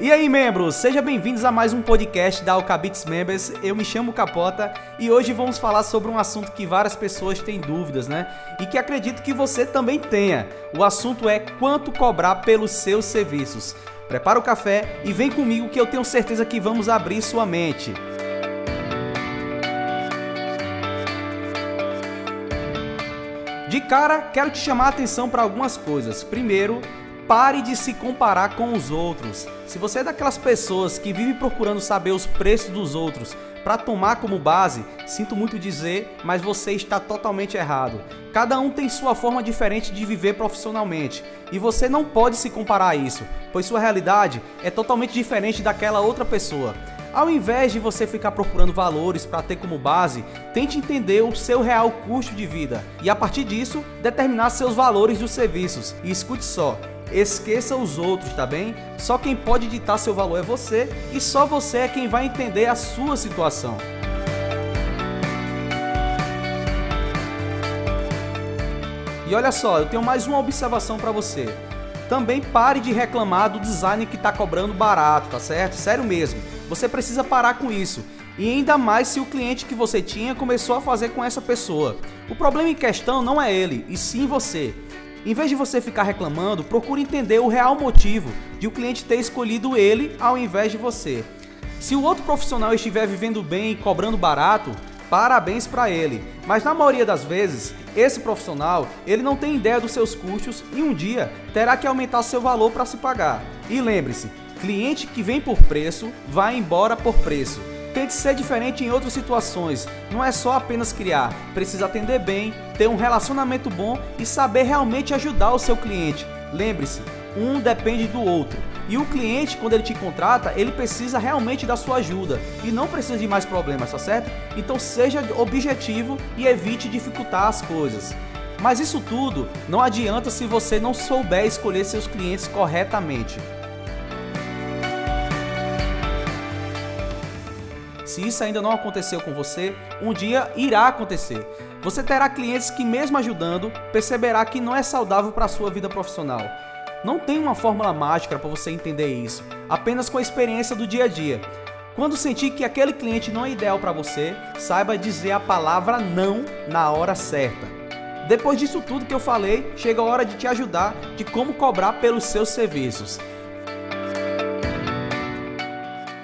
E aí, membros, sejam bem-vindos a mais um podcast da Alcabits Members. Eu me chamo Capota e hoje vamos falar sobre um assunto que várias pessoas têm dúvidas, né? E que acredito que você também tenha. O assunto é quanto cobrar pelos seus serviços. Prepara o café e vem comigo que eu tenho certeza que vamos abrir sua mente. De cara, quero te chamar a atenção para algumas coisas. Primeiro, Pare de se comparar com os outros. Se você é daquelas pessoas que vive procurando saber os preços dos outros para tomar como base, sinto muito dizer, mas você está totalmente errado. Cada um tem sua forma diferente de viver profissionalmente e você não pode se comparar a isso, pois sua realidade é totalmente diferente daquela outra pessoa. Ao invés de você ficar procurando valores para ter como base, tente entender o seu real custo de vida e a partir disso determinar seus valores dos serviços. E escute só, Esqueça os outros, tá bem? Só quem pode ditar seu valor é você e só você é quem vai entender a sua situação. E olha só, eu tenho mais uma observação para você. Também pare de reclamar do design que está cobrando barato, tá certo? Sério mesmo. Você precisa parar com isso. E ainda mais se o cliente que você tinha começou a fazer com essa pessoa. O problema em questão não é ele, e sim você. Em vez de você ficar reclamando, procure entender o real motivo de o cliente ter escolhido ele ao invés de você. Se o outro profissional estiver vivendo bem e cobrando barato, parabéns para ele. Mas na maioria das vezes, esse profissional, ele não tem ideia dos seus custos e um dia terá que aumentar seu valor para se pagar. E lembre-se, cliente que vem por preço, vai embora por preço. Tente ser diferente em outras situações. Não é só apenas criar, precisa atender bem, ter um relacionamento bom e saber realmente ajudar o seu cliente. Lembre-se, um depende do outro. E o cliente, quando ele te contrata, ele precisa realmente da sua ajuda e não precisa de mais problemas, tá certo? Então seja objetivo e evite dificultar as coisas. Mas isso tudo não adianta se você não souber escolher seus clientes corretamente. Se isso ainda não aconteceu com você, um dia irá acontecer. Você terá clientes que, mesmo ajudando, perceberá que não é saudável para a sua vida profissional. Não tem uma fórmula mágica para você entender isso, apenas com a experiência do dia a dia. Quando sentir que aquele cliente não é ideal para você, saiba dizer a palavra não na hora certa. Depois disso tudo que eu falei, chega a hora de te ajudar de como cobrar pelos seus serviços.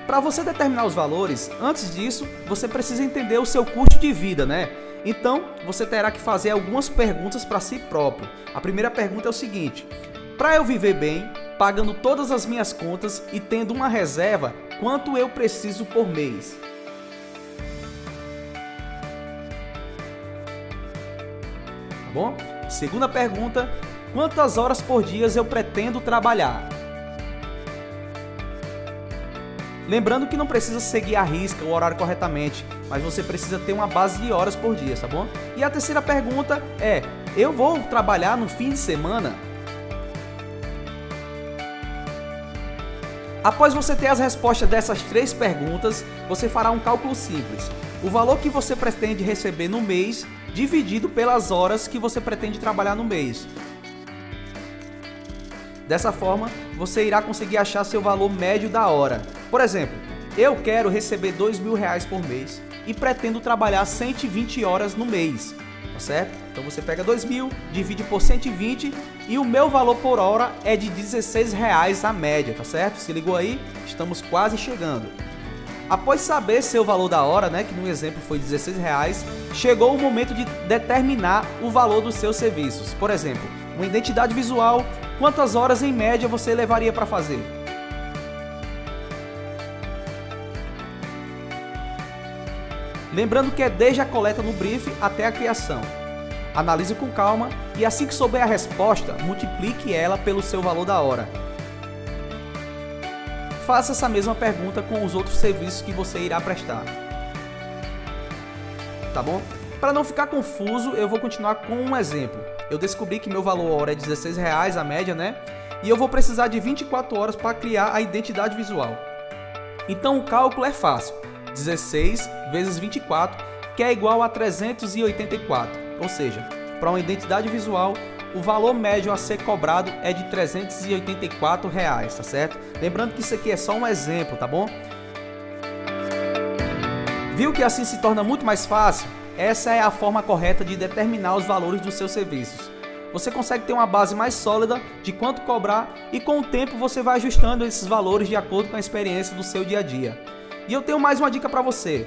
Para você determinar os valores, antes disso, você precisa entender o seu custo de vida, né? Então, você terá que fazer algumas perguntas para si próprio. A primeira pergunta é o seguinte: para eu viver bem, pagando todas as minhas contas e tendo uma reserva, quanto eu preciso por mês? Tá bom? Segunda pergunta: quantas horas por dia eu pretendo trabalhar? Lembrando que não precisa seguir a risca o horário corretamente, mas você precisa ter uma base de horas por dia, tá bom? E a terceira pergunta é: eu vou trabalhar no fim de semana? Após você ter as respostas dessas três perguntas, você fará um cálculo simples. O valor que você pretende receber no mês dividido pelas horas que você pretende trabalhar no mês. Dessa forma, você irá conseguir achar seu valor médio da hora. Por exemplo, eu quero receber dois mil reais por mês e pretendo trabalhar 120 horas no mês, tá certo? Então você pega dois mil, divide por 120 e o meu valor por hora é de 16 reais a média, tá certo? Se ligou aí? Estamos quase chegando. Após saber seu valor da hora, né, que no exemplo foi 16 reais, chegou o momento de determinar o valor dos seus serviços. Por exemplo, uma identidade visual, quantas horas em média você levaria para fazer? Lembrando que é desde a coleta no brief até a criação. Analise com calma e assim que souber a resposta, multiplique ela pelo seu valor da hora. Faça essa mesma pergunta com os outros serviços que você irá prestar. Tá bom? Para não ficar confuso, eu vou continuar com um exemplo. Eu descobri que meu valor hora é 16 reais a média, né? E eu vou precisar de 24 horas para criar a identidade visual. Então o cálculo é fácil. 16 vezes 24, que é igual a 384. Ou seja, para uma identidade visual, o valor médio a ser cobrado é de 384 reais, tá certo? Lembrando que isso aqui é só um exemplo, tá bom? Viu que assim se torna muito mais fácil? Essa é a forma correta de determinar os valores dos seus serviços. Você consegue ter uma base mais sólida de quanto cobrar e com o tempo você vai ajustando esses valores de acordo com a experiência do seu dia a dia. E eu tenho mais uma dica para você.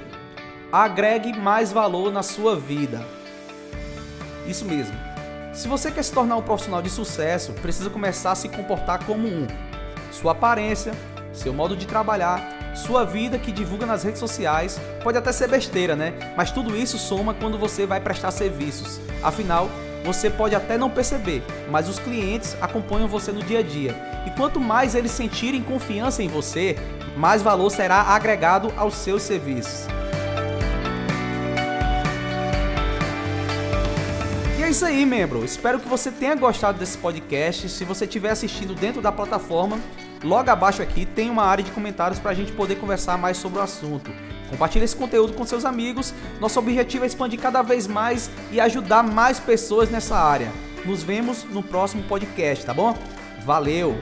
Agregue mais valor na sua vida. Isso mesmo. Se você quer se tornar um profissional de sucesso, precisa começar a se comportar como um. Sua aparência, seu modo de trabalhar sua vida que divulga nas redes sociais pode até ser besteira, né? Mas tudo isso soma quando você vai prestar serviços. Afinal, você pode até não perceber, mas os clientes acompanham você no dia a dia. E quanto mais eles sentirem confiança em você, mais valor será agregado aos seus serviços. É isso aí, membro. Espero que você tenha gostado desse podcast. Se você estiver assistindo dentro da plataforma, Logo abaixo aqui tem uma área de comentários para a gente poder conversar mais sobre o assunto. Compartilhe esse conteúdo com seus amigos. Nosso objetivo é expandir cada vez mais e ajudar mais pessoas nessa área. Nos vemos no próximo podcast, tá bom? Valeu!